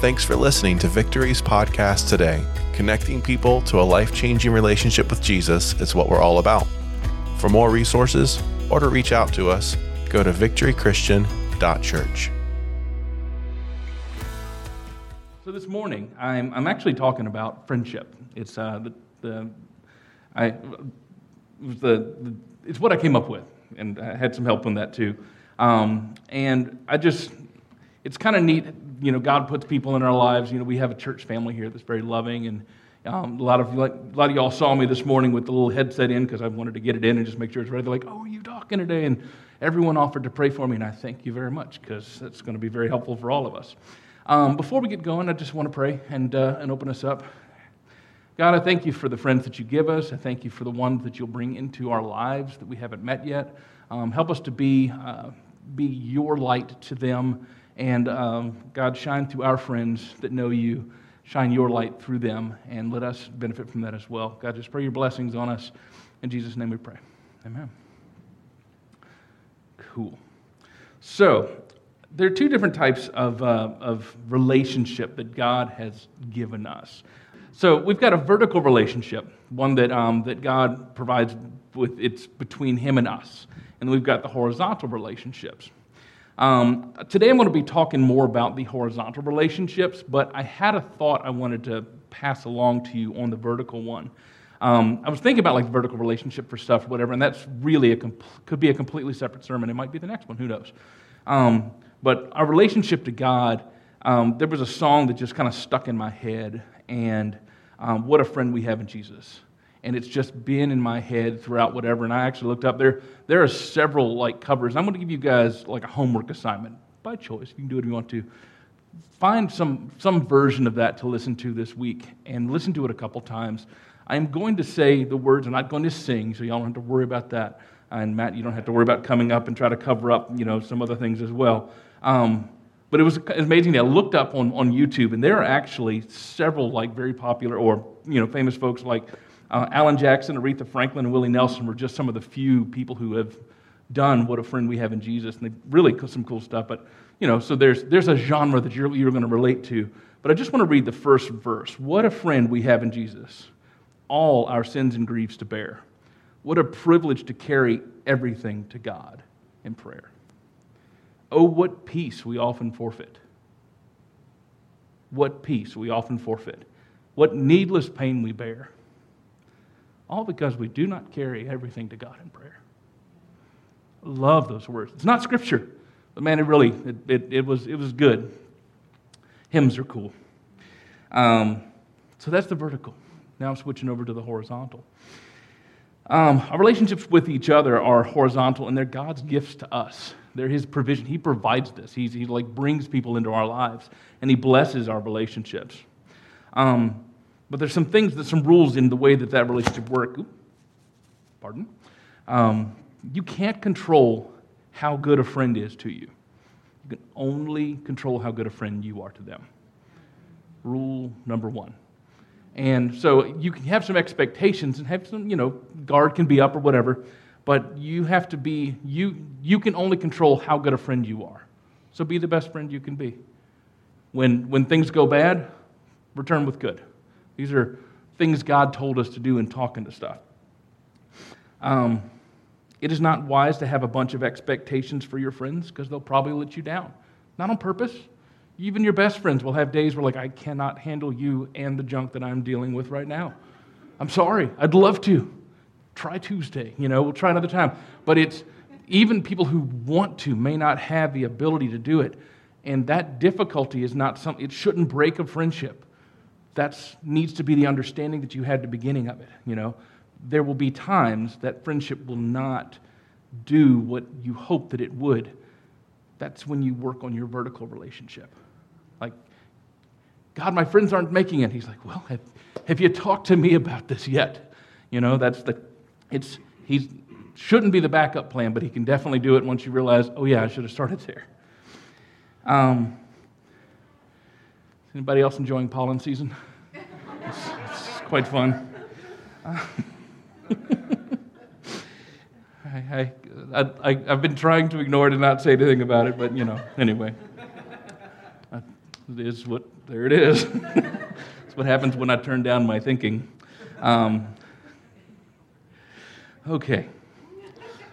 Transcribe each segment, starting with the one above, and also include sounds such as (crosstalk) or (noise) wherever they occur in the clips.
Thanks for listening to Victory's podcast today. Connecting people to a life changing relationship with Jesus is what we're all about. For more resources or to reach out to us, go to victorychristian.church. So this morning, I'm, I'm actually talking about friendship. It's uh, the, the I the, the it's what I came up with, and I had some help on that too. Um, and I just it's kind of neat, you know. God puts people in our lives. You know, we have a church family here that's very loving, and um, a lot of a lot of y'all saw me this morning with the little headset in because I wanted to get it in and just make sure it's ready. They're like, "Oh, are you talking today?" And everyone offered to pray for me, and I thank you very much because that's going to be very helpful for all of us. Um, before we get going, I just want to pray and, uh, and open us up. God, I thank you for the friends that you give us. I thank you for the ones that you'll bring into our lives that we haven't met yet. Um, help us to be, uh, be your light to them. And um, God, shine through our friends that know you. Shine your light through them and let us benefit from that as well. God, just pray your blessings on us. In Jesus' name we pray. Amen. Cool. So, there are two different types of, uh, of relationship that God has given us. So we've got a vertical relationship, one that, um, that God provides with it's between Him and us, and we've got the horizontal relationships. Um, today I'm going to be talking more about the horizontal relationships, but I had a thought I wanted to pass along to you on the vertical one. Um, I was thinking about like the vertical relationship for stuff, whatever, and that's really a could be a completely separate sermon. It might be the next one. Who knows? Um, but our relationship to God, um, there was a song that just kind of stuck in my head, and um, what a friend we have in Jesus. And it's just been in my head throughout whatever. And I actually looked up there. There are several like covers. I'm going to give you guys like a homework assignment by choice. You can do it if you want to. Find some some version of that to listen to this week, and listen to it a couple times. I am going to say the words. I'm not going to sing, so y'all don't have to worry about that. And Matt, you don't have to worry about coming up and try to cover up, you know, some other things as well. Um, but it was amazing. I looked up on, on YouTube, and there are actually several like very popular or you know famous folks like uh, Alan Jackson, Aretha Franklin, and Willie Nelson were just some of the few people who have done what a friend we have in Jesus, and they really some cool stuff. But you know, so there's there's a genre that you're you're going to relate to. But I just want to read the first verse. What a friend we have in Jesus, all our sins and griefs to bear. What a privilege to carry everything to God in prayer. Oh, what peace we often forfeit. What peace we often forfeit. What needless pain we bear. All because we do not carry everything to God in prayer. Love those words. It's not scripture, but man, it really, it, it, it was, it was good. Hymns are cool. Um, so that's the vertical. Now I'm switching over to the horizontal. Um, our relationships with each other are horizontal, and they're God's gifts to us. They're His provision. He provides this. He's, he like brings people into our lives, and He blesses our relationships. Um, but there's some things, that some rules in the way that that relationship work. Oops, pardon. Um, you can't control how good a friend is to you. You can only control how good a friend you are to them. Rule number one. And so you can have some expectations and have some, you know, guard can be up or whatever, but you have to be, you, you can only control how good a friend you are. So be the best friend you can be. When, when things go bad, return with good. These are things God told us to do in talking to stuff. Um, it is not wise to have a bunch of expectations for your friends because they'll probably let you down. Not on purpose, even your best friends will have days where, like, I cannot handle you and the junk that I'm dealing with right now. I'm sorry. I'd love to. Try Tuesday, you know, we'll try another time. But it's even people who want to may not have the ability to do it. And that difficulty is not something, it shouldn't break a friendship. That needs to be the understanding that you had the beginning of it, you know. There will be times that friendship will not do what you hope that it would. That's when you work on your vertical relationship. Like, God, my friends aren't making it. He's like, Well, have, have you talked to me about this yet? You know, that's the, it's, he shouldn't be the backup plan, but he can definitely do it once you realize, oh, yeah, I should have started there. Um, anybody else enjoying pollen season? Quite fun. Uh, (laughs) I, I, have been trying to ignore it and not say anything about it, but you know, anyway is what, there it is. (laughs) That's what happens when I turn down my thinking. Um, okay.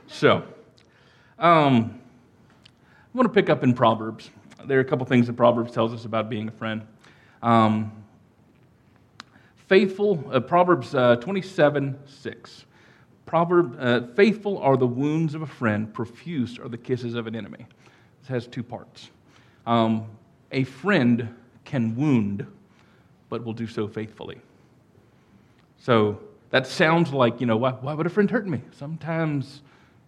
So, um, I want to pick up in Proverbs. There are a couple things that Proverbs tells us about being a friend. Um, faithful, uh, Proverbs uh, 27 6. Proverb, uh, faithful are the wounds of a friend, profuse are the kisses of an enemy. This has two parts. Um, a friend can wound, but will do so faithfully. So that sounds like, you know, why, why would a friend hurt me? Sometimes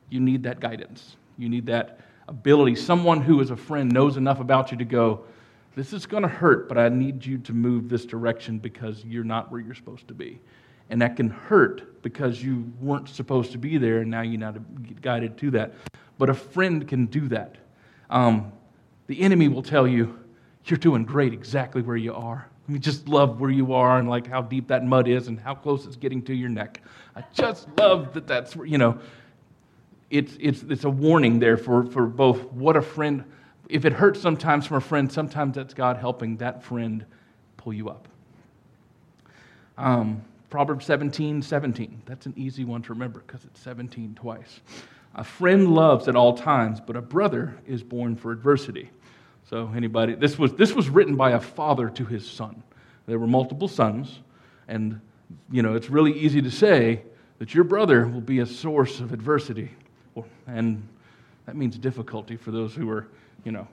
you need that guidance. You need that ability. Someone who is a friend knows enough about you to go, this is going to hurt, but I need you to move this direction because you're not where you're supposed to be. And that can hurt because you weren't supposed to be there and now you're not guided to that. But a friend can do that. Um, the enemy will tell you, you're doing great exactly where you are. I mean, just love where you are and like how deep that mud is and how close it's getting to your neck. I just love that that's where, you know, it's, it's, it's a warning there for, for both what a friend, if it hurts sometimes from a friend, sometimes that's God helping that friend pull you up. Um, Proverbs 17, 17. That's an easy one to remember because it's 17 twice. A friend loves at all times, but a brother is born for adversity. So anybody, this was, this was written by a father to his son. There were multiple sons, and you know, it's really easy to say that your brother will be a source of adversity. And that means difficulty for those who are, you know,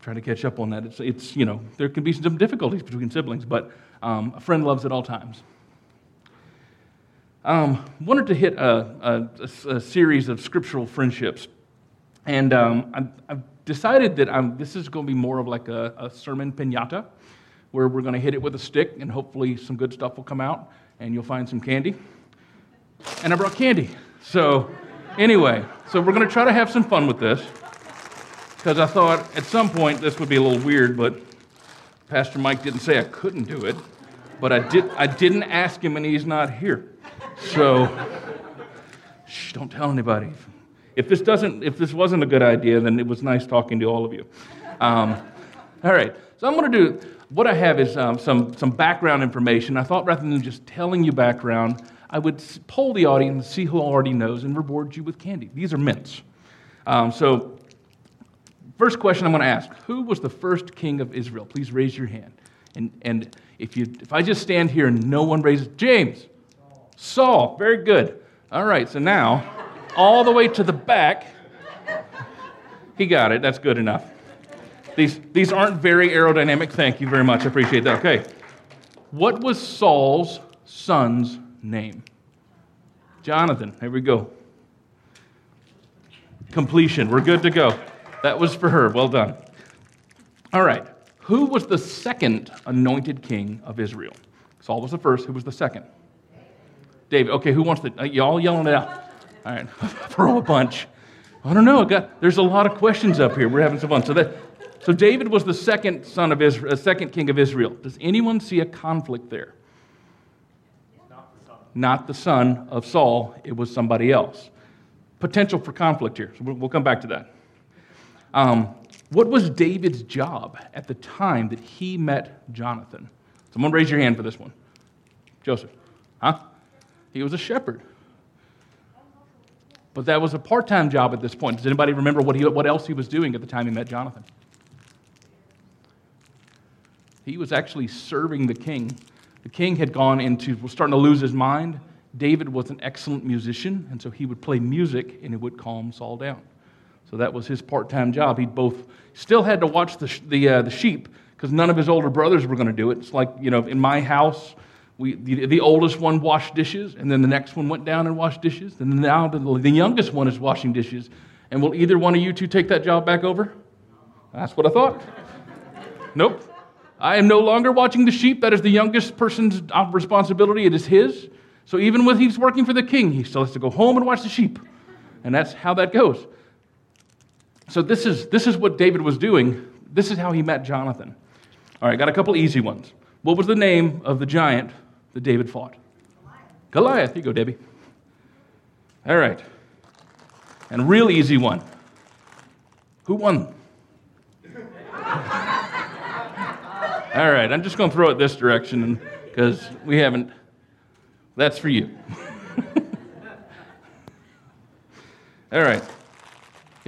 trying to catch up on that. It's, it's you know, there can be some difficulties between siblings, but um, a friend loves at all times. Um, wanted to hit a, a, a, series of scriptural friendships. And um, I've, I've, decided that I'm, this is going to be more of like a, a sermon pinata, where we're going to hit it with a stick, and hopefully some good stuff will come out, and you'll find some candy. And I brought candy. So, anyway, so we're going to try to have some fun with this, because I thought at some point this would be a little weird, but Pastor Mike didn't say I couldn't do it, but I, did, I didn't ask him, and he's not here. So, shh, don't tell anybody. If this doesn't, if this wasn't a good idea, then it was nice talking to all of you. Um, all right, so I'm going to do what I have is um, some some background information. I thought rather than just telling you background, I would poll the audience, see who already knows, and reward you with candy. These are mints. Um, so, first question I'm going to ask: Who was the first king of Israel? Please raise your hand. And and if you if I just stand here and no one raises, James. Saul, very good. All right, so now, all the way to the back, he got it. That's good enough. These, these aren't very aerodynamic. Thank you very much. I appreciate that. Okay. What was Saul's son's name? Jonathan. Here we go. Completion. We're good to go. That was for her. Well done. All right. Who was the second anointed king of Israel? Saul was the first. Who was the second? David. Okay, who wants to? Uh, y'all yelling it out. All right, (laughs) throw a bunch. I don't know. I Got, there's a lot of questions up here. We're having some fun. So, that, so David was the second son of Israel, uh, second king of Israel. Does anyone see a conflict there? Not the, son of Saul. It was somebody else. Potential for conflict here. So we'll come back to that. Um, what was David's job at the time that he met Jonathan? Someone raise your hand for this one. Joseph. Huh? He was a shepherd. But that was a part time job at this point. Does anybody remember what, he, what else he was doing at the time he met Jonathan? He was actually serving the king. The king had gone into, was starting to lose his mind. David was an excellent musician, and so he would play music and it would calm Saul down. So that was his part time job. He both still had to watch the, the, uh, the sheep because none of his older brothers were going to do it. It's like, you know, in my house, we, the, the, oldest one washed dishes, and then the next one went down and washed dishes, and now the, the youngest one is washing dishes. And will either one of you two take that job back over? That's what I thought. nope. I am no longer watching the sheep. That is the youngest person's responsibility. It is his. So even when he's working for the king, he still has to go home and watch the sheep. And that's how that goes. So this is, this is what David was doing. This is how he met Jonathan. All right, got a couple easy ones. What was the name of the giant that David fought? Goliath. Goliath. You go, Debbie. All right. And real easy one. Who won? (laughs) All right, I'm just going to throw it this direction because we haven't. That's for you. (laughs) All right.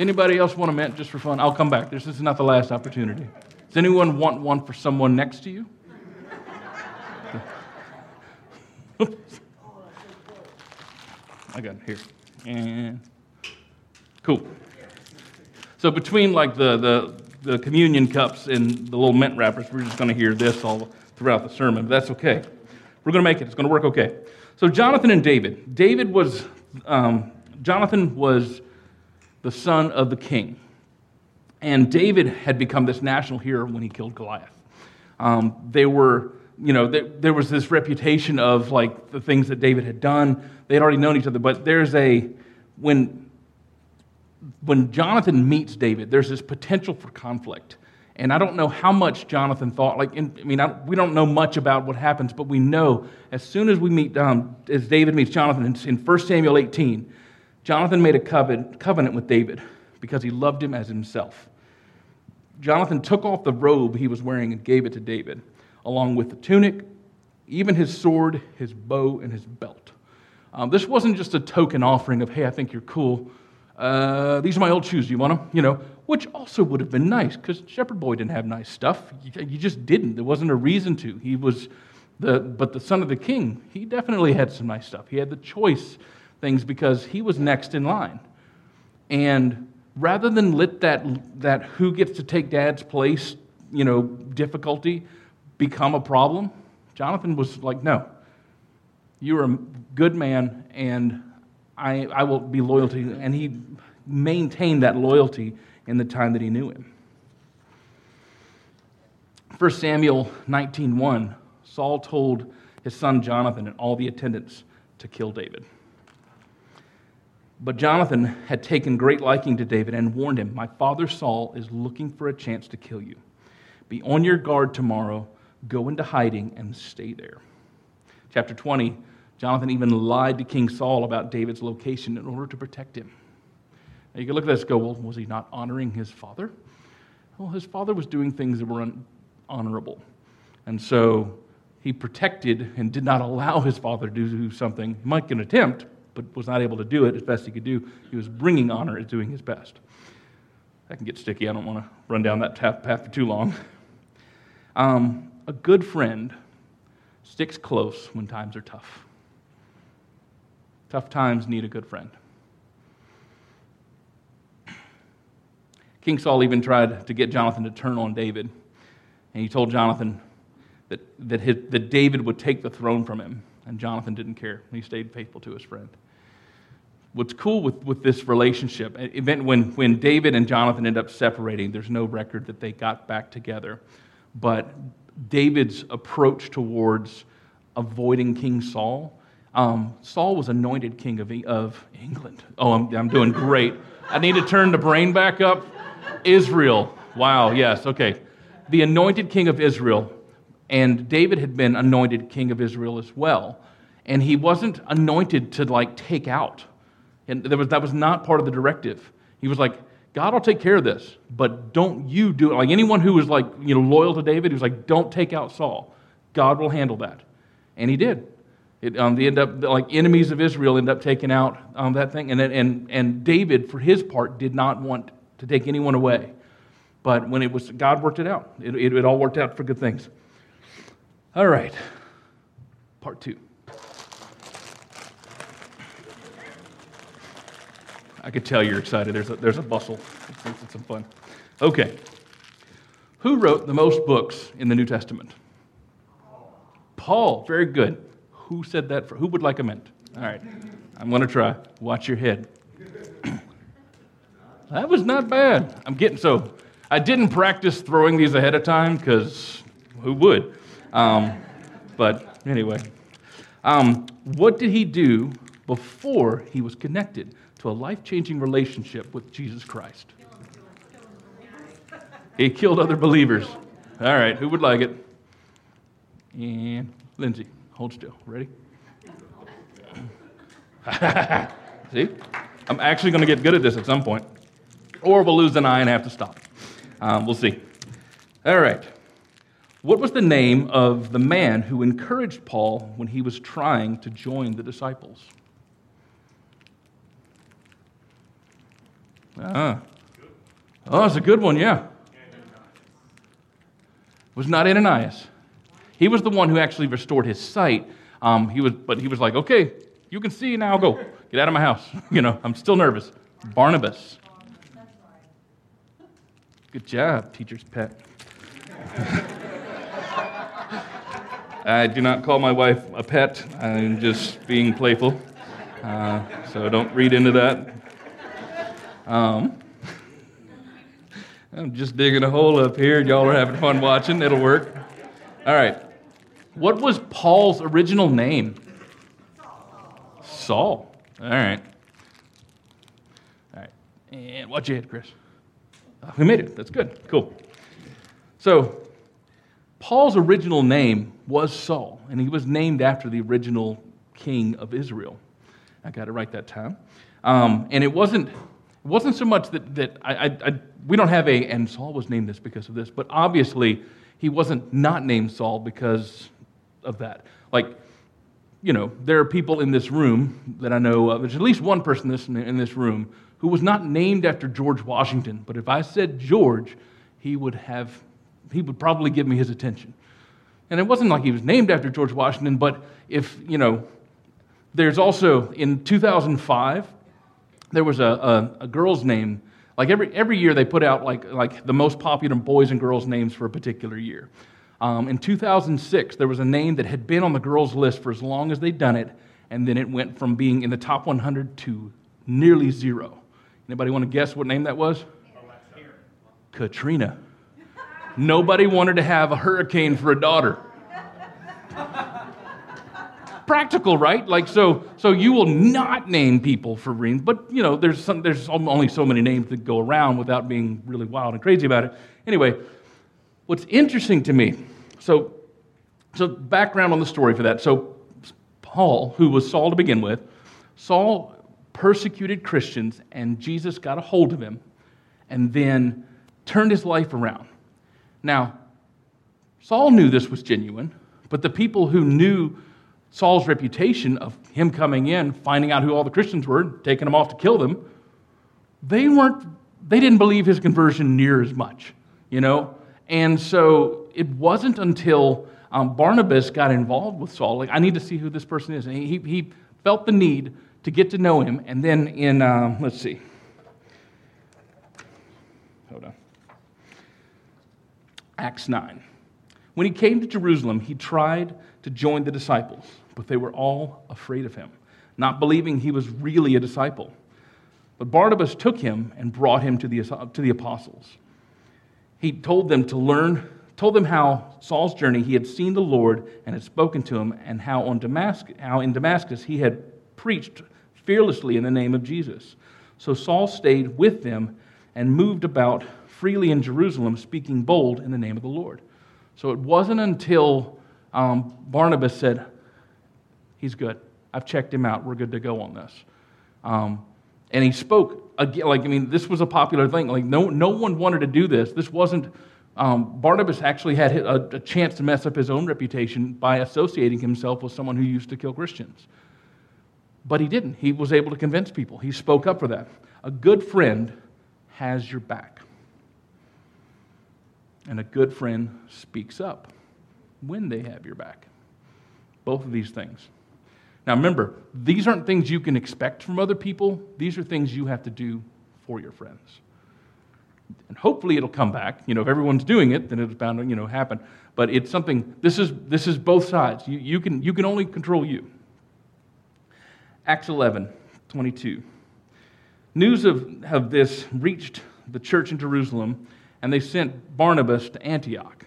Anybody else want a mint just for fun? I'll come back. This is not the last opportunity. Does anyone want one for someone next to you? (laughs) I got it here. And cool. So between like the, the, the communion cups and the little mint wrappers, we're just going to hear this all throughout the sermon. But that's okay. We're going to make it. It's going to work okay. So Jonathan and David. David was um, Jonathan was the son of the king, and David had become this national hero when he killed Goliath. Um, they were, you know, there, there was this reputation of like the things that David had done. They had already known each other, but there's a when when Jonathan meets David, there's this potential for conflict. And I don't know how much Jonathan thought. Like, in, I mean, I, we don't know much about what happens, but we know as soon as we meet, um, as David meets Jonathan in, in 1 Samuel 18, Jonathan made a covenant with David because he loved him as himself. Jonathan took off the robe he was wearing and gave it to David, along with the tunic, even his sword, his bow, and his belt. Um, this wasn't just a token offering of, hey, I think you're cool. Uh, these are my old shoes. Do you want them? You know, which also would have been nice because Shepherd Boy didn't have nice stuff. You, you, just didn't. There wasn't a reason to. He was the, but the son of the king, he definitely had some nice stuff. He had the choice things because he was next in line. And rather than let that, that who gets to take dad's place, you know, difficulty become a problem, Jonathan was like, no, you're a good man and I, I will be loyal to you. And he maintained that loyalty in the time that he knew him. 1 Samuel 19:1, Saul told his son Jonathan and all the attendants to kill David. But Jonathan had taken great liking to David and warned him, My father Saul is looking for a chance to kill you. Be on your guard tomorrow, go into hiding, and stay there. Chapter 20 Jonathan even lied to King Saul about David's location in order to protect him. Now you can look at this and go, well, was he not honoring his father? Well, his father was doing things that were honorable. And so he protected and did not allow his father to do something. He might get an attempt, but was not able to do it as best he could do. He was bringing honor as doing his best. That can get sticky. I don't want to run down that path for too long. Um, a good friend sticks close when times are tough. Tough times need a good friend. King Saul even tried to get Jonathan to turn on David. And he told Jonathan that, that, his, that David would take the throne from him. And Jonathan didn't care. He stayed faithful to his friend. What's cool with, with this relationship, event when, when David and Jonathan end up separating, there's no record that they got back together. But David's approach towards avoiding King Saul um, Saul was anointed king of, of England. Oh, I'm, I'm doing great. I need to turn the brain back up. Israel. Wow, yes, okay. The anointed king of Israel, and David had been anointed king of Israel as well. And he wasn't anointed to like take out. And was, that was not part of the directive. He was like, God will take care of this, but don't you do it. Like anyone who was like, you know, loyal to David, was like, don't take out Saul. God will handle that. And he did. It, um, they end up, like enemies of Israel, end up taking out um, that thing. And, and, and David, for his part, did not want to take anyone away. But when it was, God worked it out. It, it, it all worked out for good things. All right, part two. I could tell you're excited. There's a, there's a bustle. It's, it's some fun. Okay. Who wrote the most books in the New Testament? Paul. Very good. Who said that? For, who would like a mint? All right, I'm going to try. Watch your head. (clears throat) that was not bad. I'm getting so. I didn't practice throwing these ahead of time because who would? Um, but anyway, um, what did he do before he was connected to a life changing relationship with Jesus Christ? He killed other believers. All right, who would like it? And Lindsay. Hold still. Ready? (laughs) See? I'm actually going to get good at this at some point. Or we'll lose an eye and have to stop. Um, we'll see. All right. What was the name of the man who encouraged Paul when he was trying to join the disciples? Ah. Oh, it's a good one, yeah. It was not Ananias. He was the one who actually restored his sight. Um, he was, but he was like, okay, you can see now, go. Get out of my house. (laughs) you know, I'm still nervous. Barnabas. Good job, teacher's pet. (laughs) I do not call my wife a pet. I'm just being playful. Uh, so don't read into that. Um, (laughs) I'm just digging a hole up here. Y'all are having fun watching. It'll work. All right. What was Paul's original name? Saul. All right. All right. And watch your head, Chris. Oh, we made it. That's good. Cool. So, Paul's original name was Saul, and he was named after the original king of Israel. I got it right that time. Um, and it wasn't, it wasn't so much that, that I, I, we don't have a, and Saul was named this because of this, but obviously he wasn't not named Saul because of that. Like, you know, there are people in this room that I know of, there's at least one person in this room who was not named after George Washington, but if I said George, he would have he would probably give me his attention. And it wasn't like he was named after George Washington, but if, you know, there's also in 2005, there was a, a, a girl's name. Like every, every year, they put out like, like the most popular boys and girls' names for a particular year. Um, in 2006, there was a name that had been on the girls' list for as long as they'd done it, and then it went from being in the top 100 to nearly zero. Anybody want to guess what name that was? Katrina. Nobody wanted to have a hurricane for a daughter. Practical, right? Like so, so you will not name people for reasons, but you know, there's some, there's only so many names that go around without being really wild and crazy about it. Anyway, what's interesting to me, so, so background on the story for that. So Paul, who was Saul to begin with, Saul persecuted Christians, and Jesus got a hold of him, and then turned his life around. Now, Saul knew this was genuine, but the people who knew Saul's reputation of him coming in, finding out who all the Christians were, taking them off to kill them, they weren't they didn't believe his conversion near as much, you know? And so it wasn't until um, Barnabas got involved with Saul, like, I need to see who this person is. And he, he felt the need to get to know him. And then in, um, let's see, hold on. Acts 9. When he came to Jerusalem, he tried to join the disciples, but they were all afraid of him, not believing he was really a disciple. But Barnabas took him and brought him to the, to the apostles. He told them to learn, told them how Saul's journey he had seen the Lord and had spoken to him, and how, on Damascus, how in Damascus he had preached fearlessly in the name of Jesus. So Saul stayed with them and moved about freely in Jerusalem, speaking bold in the name of the Lord. So it wasn't until um, Barnabas said, He's good. I've checked him out. We're good to go on this. Um, and he spoke again. Like I mean, this was a popular thing. Like no, no one wanted to do this. This wasn't. Um, Barnabas actually had a, a chance to mess up his own reputation by associating himself with someone who used to kill Christians. But he didn't. He was able to convince people. He spoke up for that. A good friend has your back and a good friend speaks up when they have your back. Both of these things. Now remember, these aren't things you can expect from other people, these are things you have to do for your friends. And hopefully it'll come back. You know, if everyone's doing it, then it's bound to, you know, happen. But it's something, this is, this is both sides. You, you, can, you can only control you. Acts 11, 22. News of, of this reached the church in Jerusalem, and they sent Barnabas to Antioch.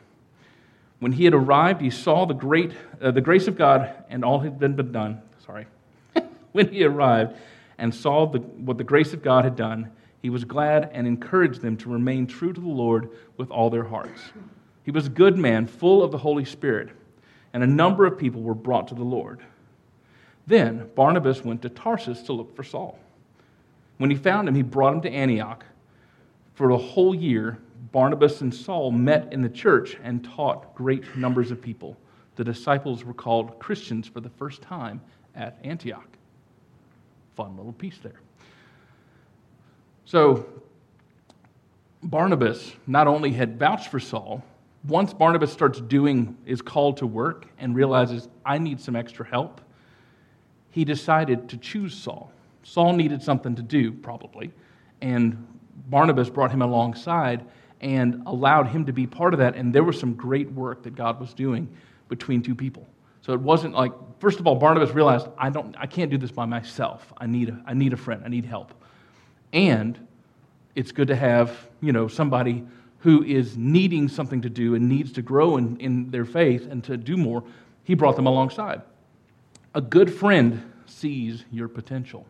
When he had arrived, he saw the, great, uh, the grace of God and all had been done. Sorry. (laughs) when he arrived and saw the, what the grace of God had done, he was glad and encouraged them to remain true to the Lord with all their hearts. He was a good man, full of the Holy Spirit, and a number of people were brought to the Lord. Then Barnabas went to Tarsus to look for Saul. When he found him, he brought him to Antioch. For a whole year, Barnabas and Saul met in the church and taught great numbers of people. The disciples were called Christians for the first time at Antioch. Fun little piece there. So, Barnabas not only had vouched for Saul, once Barnabas starts doing, is called to work and realizes, I need some extra help, he decided to choose Saul. Saul needed something to do, probably, and Barnabas brought him alongside and allowed him to be part of that. And there was some great work that God was doing between two people. So it wasn't like, first of all, Barnabas realized, I, don't, I can't do this by myself. I need, a, I need a friend. I need help. And it's good to have, you know, somebody who is needing something to do and needs to grow in, in their faith and to do more. He brought them alongside. A good friend sees your potential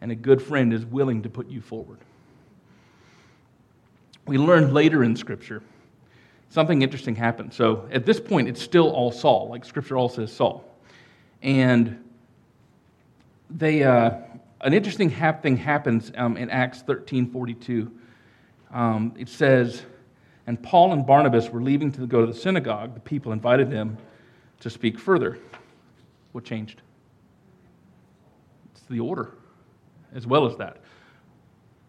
and a good friend is willing to put you forward. We learn later in Scripture something interesting happened. So at this point, it's still all Saul, like Scripture all says Saul. And they, uh, an interesting thing happens um, in Acts 13 42. Um, it says, And Paul and Barnabas were leaving to go to the synagogue. The people invited them to speak further. What changed? It's the order as well as that.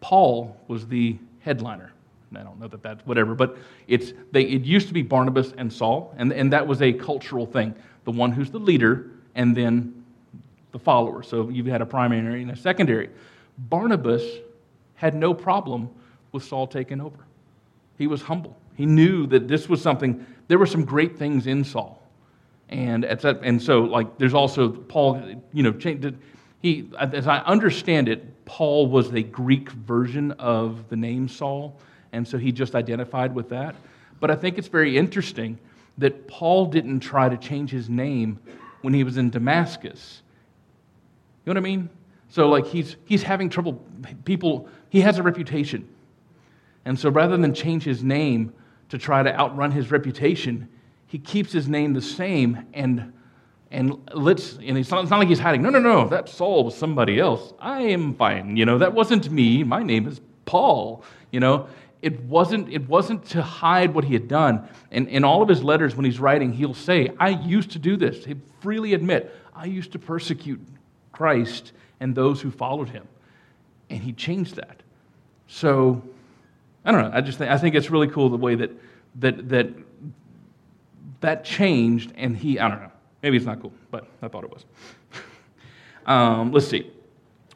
Paul was the headliner. I don't know that that's whatever, but it's, they, it used to be Barnabas and Saul, and, and that was a cultural thing. The one who's the leader, and then the follower. So you've had a primary and a secondary. Barnabas had no problem with Saul taking over. He was humble. He knew that this was something, there were some great things in Saul. And, and so, like, there's also Paul, you know, changed, he, as I understand it, Paul was the Greek version of the name Saul, and so he just identified with that. But I think it's very interesting that Paul didn't try to change his name when he was in Damascus. You know what I mean? So, like, he's, he's having trouble. People, he has a reputation. And so, rather than change his name to try to outrun his reputation, he keeps his name the same and and let's and it's not, it's not like he's hiding no no no that saul was somebody else i am fine you know that wasn't me my name is paul you know it wasn't it wasn't to hide what he had done and in all of his letters when he's writing he'll say i used to do this he freely admit i used to persecute christ and those who followed him and he changed that so i don't know i just think i think it's really cool the way that that that that changed and he i don't know Maybe it's not cool, but I thought it was. (laughs) um, let's see.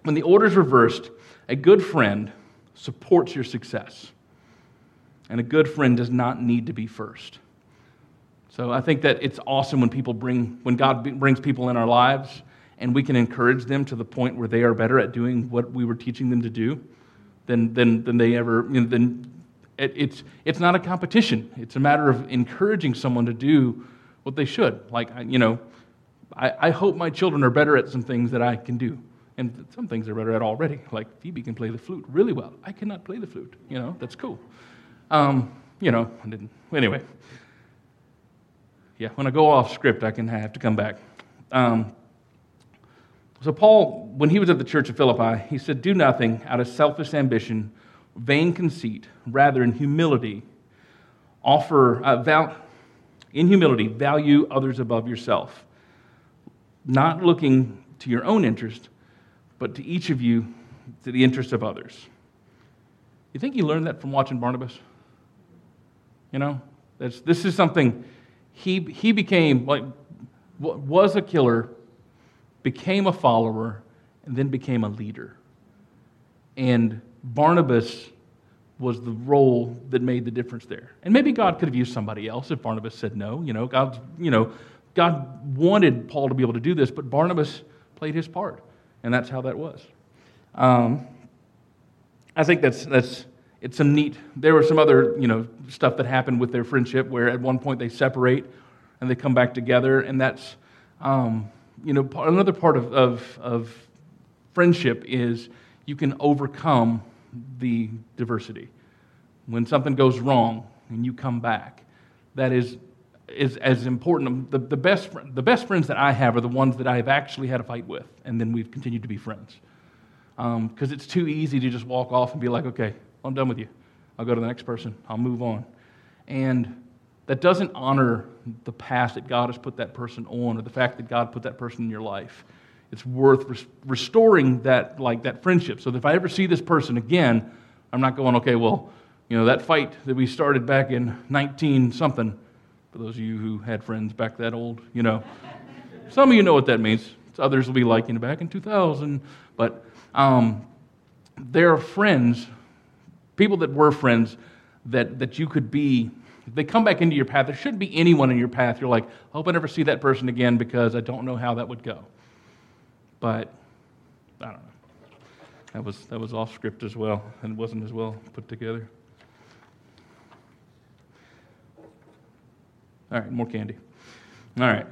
When the order is reversed, a good friend supports your success. And a good friend does not need to be first. So I think that it's awesome when people bring, when God brings people in our lives and we can encourage them to the point where they are better at doing what we were teaching them to do than, than, than they ever, you know, than, it, it's, it's not a competition. It's a matter of encouraging someone to do what they should. Like, you know, I, I hope my children are better at some things that I can do. And some things they're better at already. Like Phoebe can play the flute really well. I cannot play the flute. You know, that's cool. Um, you know, I didn't. Anyway. Yeah, when I go off script, I can have to come back. Um, so, Paul, when he was at the church of Philippi, he said, Do nothing out of selfish ambition, vain conceit, rather in humility, offer, uh, vow, in humility, value others above yourself, not looking to your own interest, but to each of you, to the interest of others. You think you learned that from watching Barnabas? You know, this is something he, he became, like, was a killer, became a follower, and then became a leader. And Barnabas was the role that made the difference there. And maybe God could have used somebody else if Barnabas said no. You know, God, you know, God wanted Paul to be able to do this, but Barnabas played his part, and that's how that was. Um, I think that's that's it's some neat. There was some other you know stuff that happened with their friendship where at one point they separate and they come back together, and that's um, you know another part of, of, of friendship is you can overcome the diversity. When something goes wrong and you come back, that is, is as important. The, the, best, the best friends that I have are the ones that I have actually had a fight with, and then we've continued to be friends. Because um, it's too easy to just walk off and be like, okay, I'm done with you. I'll go to the next person. I'll move on. And that doesn't honor the past that God has put that person on or the fact that God put that person in your life. It's worth res- restoring that, like that friendship. So that if I ever see this person again, I'm not going, okay, well, you know, that fight that we started back in 19 something, for those of you who had friends back that old, you know, (laughs) some of you know what that means. Others will be like, you know, back in 2000. But um, there are friends, people that were friends, that, that you could be if they come back into your path, there shouldn't be anyone in your path. You're like, I hope I never see that person again because I don't know how that would go. But I don't know. That was, that was off script as well and wasn't as well put together. All right, more candy. All right.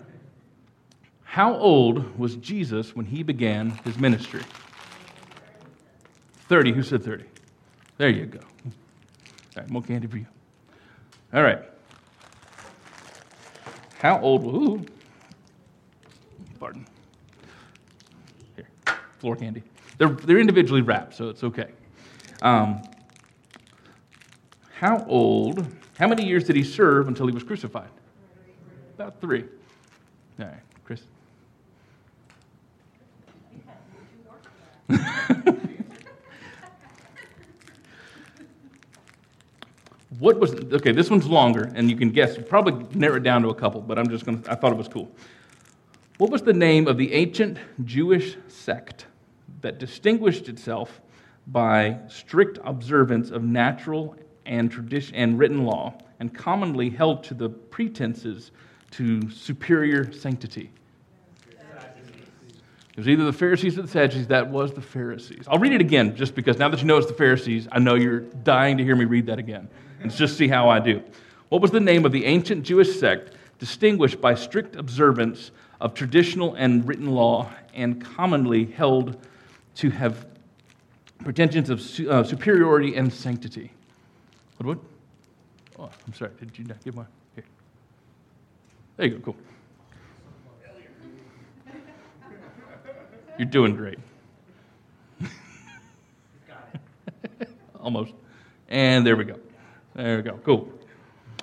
How old was Jesus when he began his ministry? 30. Who said 30? There you go. All right, more candy for you. All right. How old? Ooh. Pardon. Here, floor candy. They're, they're individually wrapped, so it's okay. Um, how old? How many years did he serve until he was crucified? About three. All right, Chris. What was okay this one's longer and you can guess probably narrow it down to a couple but i'm just going to i thought it was cool what was the name of the ancient jewish sect that distinguished itself by strict observance of natural and tradition and written law and commonly held to the pretenses to superior sanctity it was either the Pharisees or the Sadducees. That was the Pharisees. I'll read it again just because now that you know it's the Pharisees, I know you're dying to hear me read that again. Let's just see how I do. What was the name of the ancient Jewish sect distinguished by strict observance of traditional and written law and commonly held to have pretensions of su- uh, superiority and sanctity? What, what? Oh, I'm sorry. Did you not give my. Here. There you go. Cool. You're doing great. (laughs) Almost. And there we go. There we go. Cool.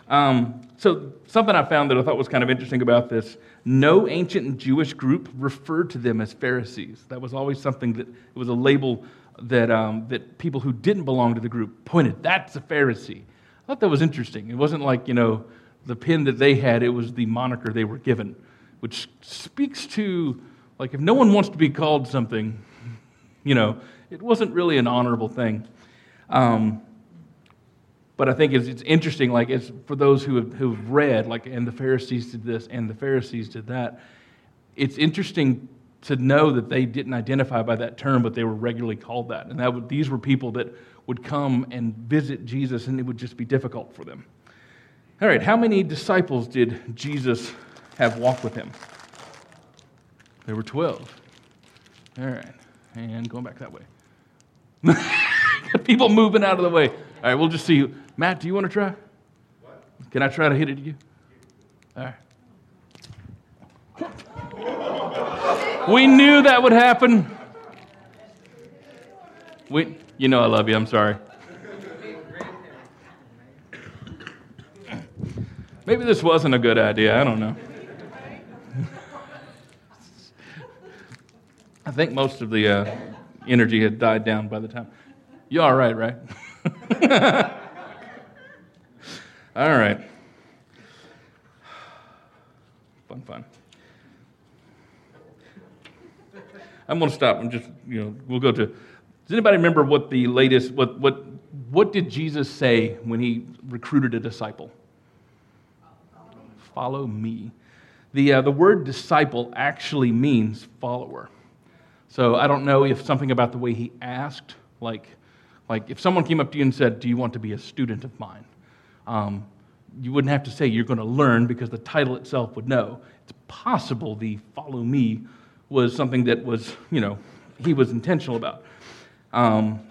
Um, so, something I found that I thought was kind of interesting about this no ancient Jewish group referred to them as Pharisees. That was always something that it was a label that, um, that people who didn't belong to the group pointed, that's a Pharisee. I thought that was interesting. It wasn't like, you know, the pin that they had, it was the moniker they were given, which speaks to like, if no one wants to be called something, (laughs) you know, it wasn't really an honorable thing. Um, but I think it's, it's interesting, like, it's for those who have, who've read, like, and the Pharisees did this and the Pharisees did that. It's interesting to know that they didn't identify by that term, but they were regularly called that. And that would, these were people that would come and visit Jesus, and it would just be difficult for them. All right, how many disciples did Jesus have walk with him? There were 12. All right. And going back that way. (laughs) People moving out of the way. All right, we'll just see. Matt, do you want to try? What? Can I try to hit it to you? All right. we knew that would happen. We, you know I love you. I'm sorry. Maybe this wasn't a good idea. I don't know. I think most of the uh, energy had died down by the time. You all right, right? (laughs) all right. Fun, fun. I'm going to stop and just, you know, we'll go to. Does anybody remember what the latest, what, what, what did Jesus say when he recruited a disciple? Follow me. The, uh, the word disciple actually means follower. So I don't know if something about the way he asked, like, like if someone came up to you and said, Do you want to be a student of mine? Um, you wouldn't have to say you're going to learn because the title itself would know. It's possible the follow me was something that was, you know, he was intentional about. Um,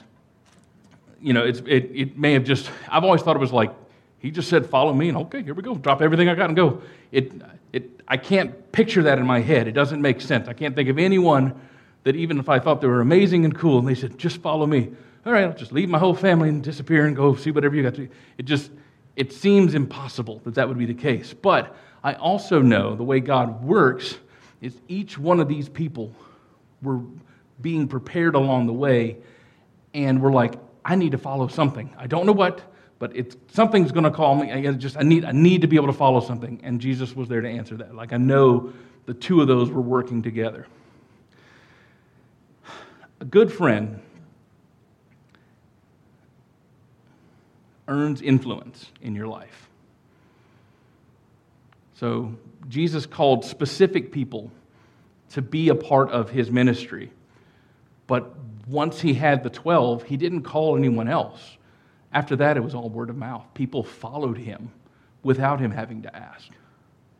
you know, it, it may have just, I've always thought it was like, he just said, follow me, and okay, here we go, drop everything I got and go. It, it, I can't picture that in my head. It doesn't make sense. I can't think of anyone that even if I thought they were amazing and cool and they said, just follow me, all right, I'll just leave my whole family and disappear and go see whatever you got to do. It just, it seems impossible that that would be the case. But I also know the way God works is each one of these people were being prepared along the way, and we're like, I need to follow something. I don't know what, but it's something's going to call me. I just I need I need to be able to follow something, and Jesus was there to answer that. Like I know the two of those were working together. A good friend earns influence in your life. So Jesus called specific people to be a part of his ministry. But once he had the 12, he didn't call anyone else. After that, it was all word of mouth. People followed him without him having to ask. Isn't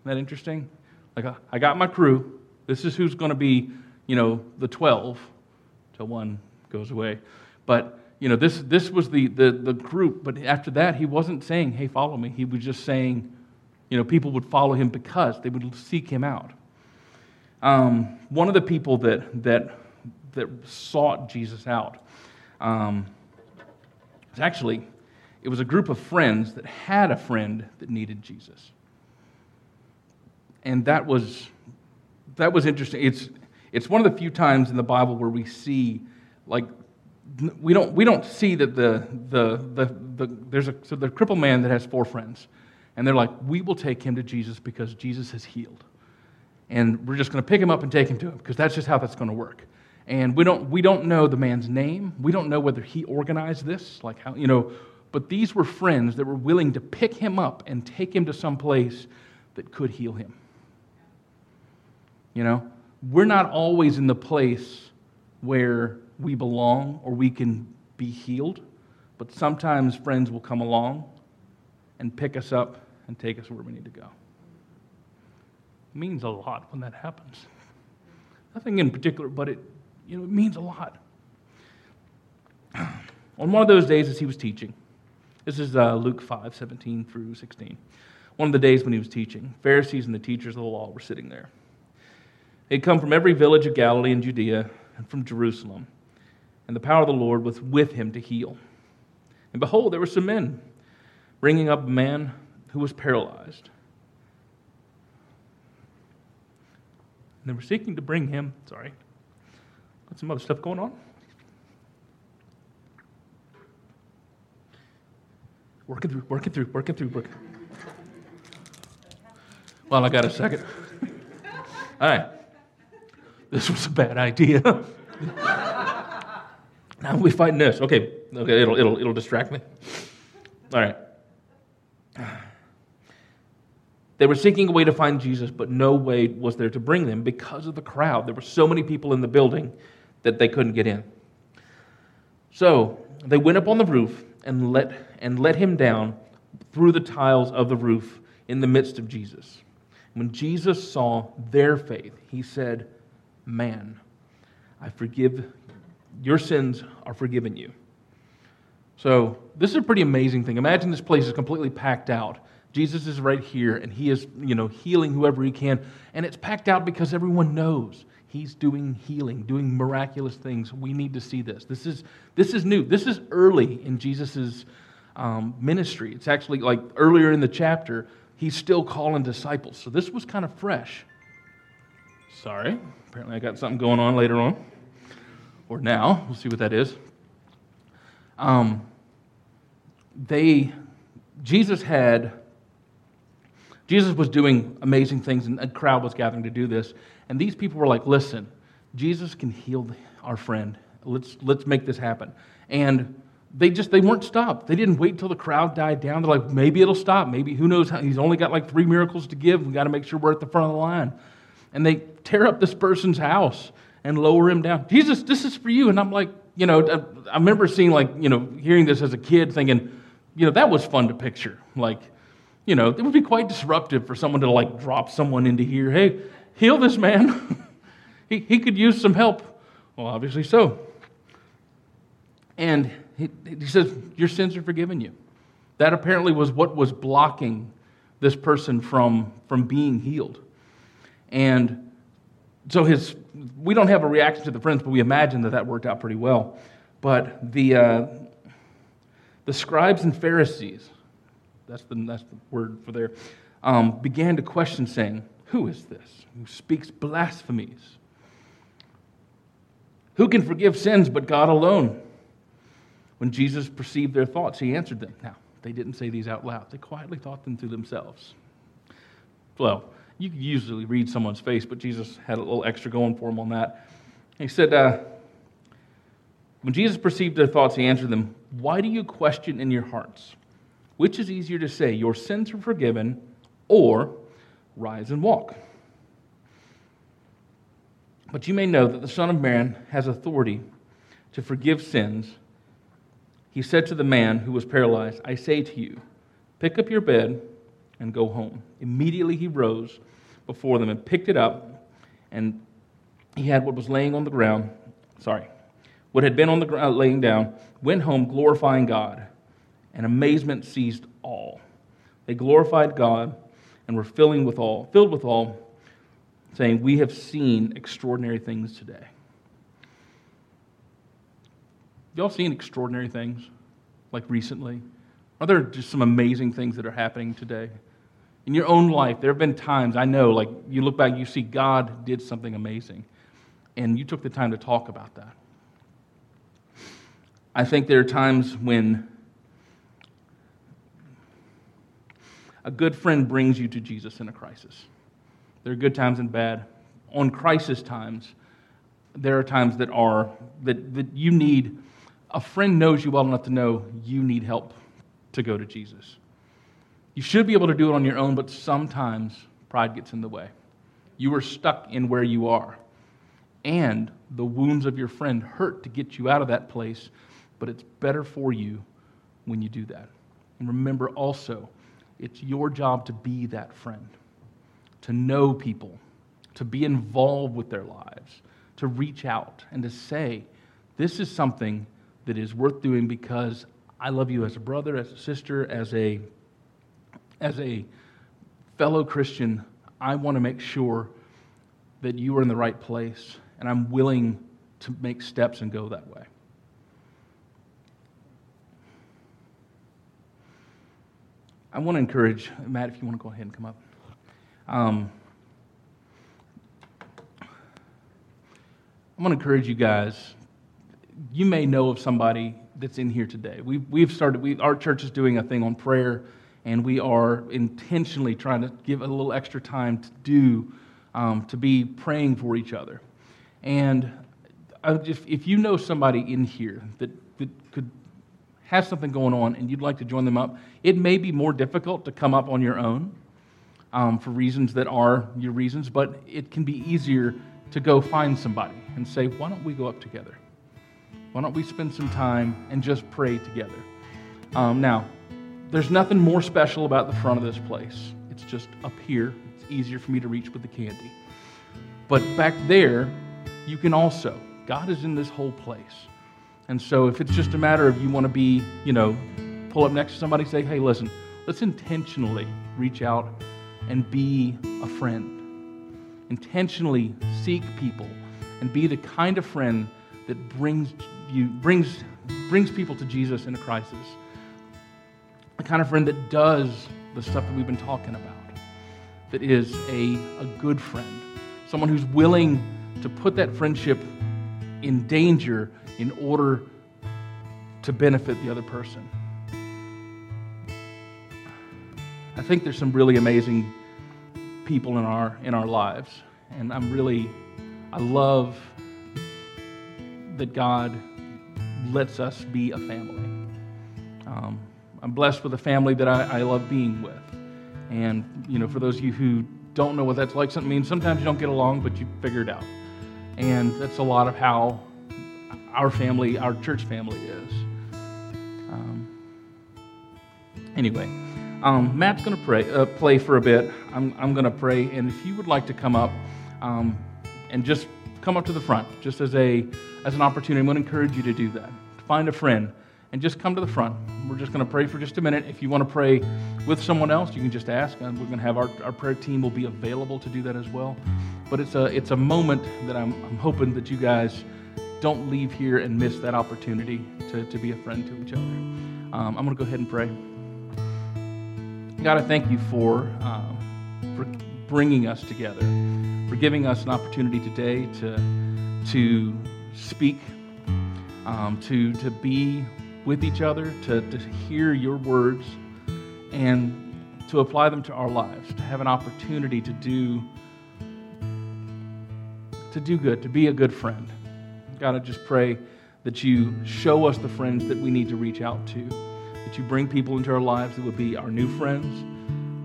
that interesting? Like, I got my crew. This is who's going to be, you know, the 12 till one goes away. But, you know, this, this was the, the, the group. But after that, he wasn't saying, hey, follow me. He was just saying, you know, people would follow him because they would seek him out. Um, one of the people that, that, that sought Jesus out um, was actually, it was a group of friends that had a friend that needed Jesus. And that was, that was interesting. It's, it's one of the few times in the Bible where we see, like, we don't, we don't see that the, the, the, the there's a, so the crippled man that has four friends. And they're like, we will take him to Jesus because Jesus has healed and we're just going to pick him up and take him to him because that's just how that's going to work. And we don't, we don't know the man's name. We don't know whether he organized this, like how, you know, but these were friends that were willing to pick him up and take him to some place that could heal him. You know, we're not always in the place where we belong or we can be healed, but sometimes friends will come along and pick us up and take us where we need to go It means a lot when that happens. Nothing in particular, but it, you know, it means a lot. (clears throat) On one of those days as he was teaching, this is uh, Luke 5, 17 through 16. One of the days when he was teaching, Pharisees and the teachers of the law were sitting there. They had come from every village of Galilee and Judea and from Jerusalem, and the power of the Lord was with him to heal. And behold, there were some men bringing up a man who was paralyzed. And they were seeking to bring him, sorry, got some other stuff going on. Working through, working through, working through, working. Well, I got a second. All right. This was a bad idea. (laughs) now we fighting this. Okay, okay, it'll, it'll, it'll distract me. All right. (sighs) They were seeking a way to find Jesus, but no way was there to bring them because of the crowd. There were so many people in the building that they couldn't get in. So they went up on the roof and let, and let him down through the tiles of the roof in the midst of Jesus. When Jesus saw their faith, he said, Man, I forgive, your sins are forgiven you. So, this is a pretty amazing thing. Imagine this place is completely packed out Jesus is right here and he is, you know, healing whoever he can. And it's packed out because everyone knows he's doing healing, doing miraculous things. We need to see this. This is, this is new. This is early in Jesus' um, ministry. It's actually like earlier in the chapter, he's still calling disciples. So this was kind of fresh. Sorry. Apparently, I got something going on later on. Or now. We'll see what that is. Um, they, Jesus had Jesus was doing amazing things, and a crowd was gathering to do this. And these people were like, listen, Jesus can heal our friend. Let's, let's make this happen. And they just they weren't stopped. They didn't wait until the crowd died down. They're like, maybe it'll stop. Maybe who knows? How, he's only got like three miracles to give. We got to make sure we're at the front of the line. And they tear up this person's house and lower him down. Jesus, this is for you. And I'm like, you know, I, remember seeing like, you know, hearing this as a kid, thinking, you know, that was fun to picture. Like, you know, it would be quite disruptive for someone to like drop someone into here. Hey, heal this man. (laughs) he, he could use some help. Well, obviously so. And he, he says, Your sins are forgiven you. That apparently was what was blocking this person from, from being healed. And so his, we don't have a reaction to the friends, but we imagine that that worked out pretty well. But the, uh, the scribes and Pharisees, that's the, that's the word for there, um, began to question, saying, Who is this who speaks blasphemies? Who can forgive sins but God alone? When Jesus perceived their thoughts, he answered them. Now, they didn't say these out loud, they quietly thought them to themselves. Well, you could usually read someone's face, but Jesus had a little extra going for him on that. He said, uh, When Jesus perceived their thoughts, he answered them, Why do you question in your hearts? Which is easier to say, Your sins are forgiven, or rise and walk? But you may know that the Son of Man has authority to forgive sins. He said to the man who was paralyzed, I say to you, pick up your bed and go home. Immediately he rose before them and picked it up, and he had what was laying on the ground, sorry, what had been on the ground laying down, went home glorifying God, and amazement seized all. They glorified God and were filling with all, filled with all saying, We have seen extraordinary things today. Y'all seen extraordinary things like recently? Are there just some amazing things that are happening today? In your own life, there have been times, I know, like you look back, you see God did something amazing, and you took the time to talk about that. I think there are times when a good friend brings you to Jesus in a crisis. There are good times and bad. On crisis times, there are times that are that, that you need a friend knows you well enough to know you need help to go to Jesus. You should be able to do it on your own, but sometimes pride gets in the way. You are stuck in where you are. And the wounds of your friend hurt to get you out of that place, but it's better for you when you do that. And remember also, it's your job to be that friend to know people, to be involved with their lives, to reach out and to say, this is something that is worth doing because I love you as a brother, as a sister, as a, as a fellow Christian. I want to make sure that you are in the right place, and I'm willing to make steps and go that way. I want to encourage, Matt, if you want to go ahead and come up. Um, I'm going to encourage you guys. You may know of somebody that's in here today. We've, we've started, we, our church is doing a thing on prayer, and we are intentionally trying to give a little extra time to do, um, to be praying for each other. And just, if you know somebody in here that, that could have something going on and you'd like to join them up, it may be more difficult to come up on your own um, for reasons that are your reasons, but it can be easier to go find somebody and say, why don't we go up together? Why don't we spend some time and just pray together? Um, now, there's nothing more special about the front of this place. It's just up here. It's easier for me to reach with the candy. But back there, you can also. God is in this whole place. And so if it's just a matter of you want to be, you know, pull up next to somebody, say, hey, listen, let's intentionally reach out and be a friend. Intentionally seek people and be the kind of friend that brings you brings brings people to Jesus in a crisis. The kind of friend that does the stuff that we've been talking about. That is a, a good friend. Someone who's willing to put that friendship in danger in order to benefit the other person. I think there's some really amazing people in our in our lives, and I'm really I love that God lets us be a family. Um, I'm blessed with a family that I, I love being with, and you know, for those of you who don't know what that's like, something means sometimes you don't get along, but you figure it out, and that's a lot of how our family, our church family is. Um, anyway. Um, Matt's going to pray, uh, play for a bit. I'm, I'm going to pray, and if you would like to come up um, and just come up to the front, just as a as an opportunity, I'm going to encourage you to do that. Find a friend and just come to the front. We're just going to pray for just a minute. If you want to pray with someone else, you can just ask, and we're going to have our, our prayer team will be available to do that as well. But it's a it's a moment that I'm, I'm hoping that you guys don't leave here and miss that opportunity to, to be a friend to each other. Um, I'm going to go ahead and pray. God, I thank you for, um, for bringing us together, for giving us an opportunity today to, to speak, um, to, to be with each other, to, to hear your words, and to apply them to our lives, to have an opportunity to do to do good, to be a good friend. God, I just pray that you show us the friends that we need to reach out to, that you bring people into our lives that would be our new friends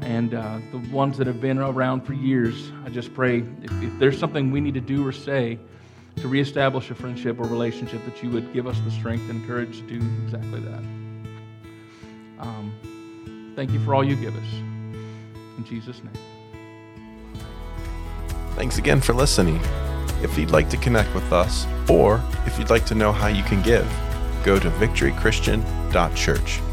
and uh, the ones that have been around for years. I just pray if, if there's something we need to do or say to reestablish a friendship or relationship, that you would give us the strength and courage to do exactly that. Um, thank you for all you give us. In Jesus' name. Thanks again for listening. If you'd like to connect with us, or if you'd like to know how you can give, go to victorychristian.church.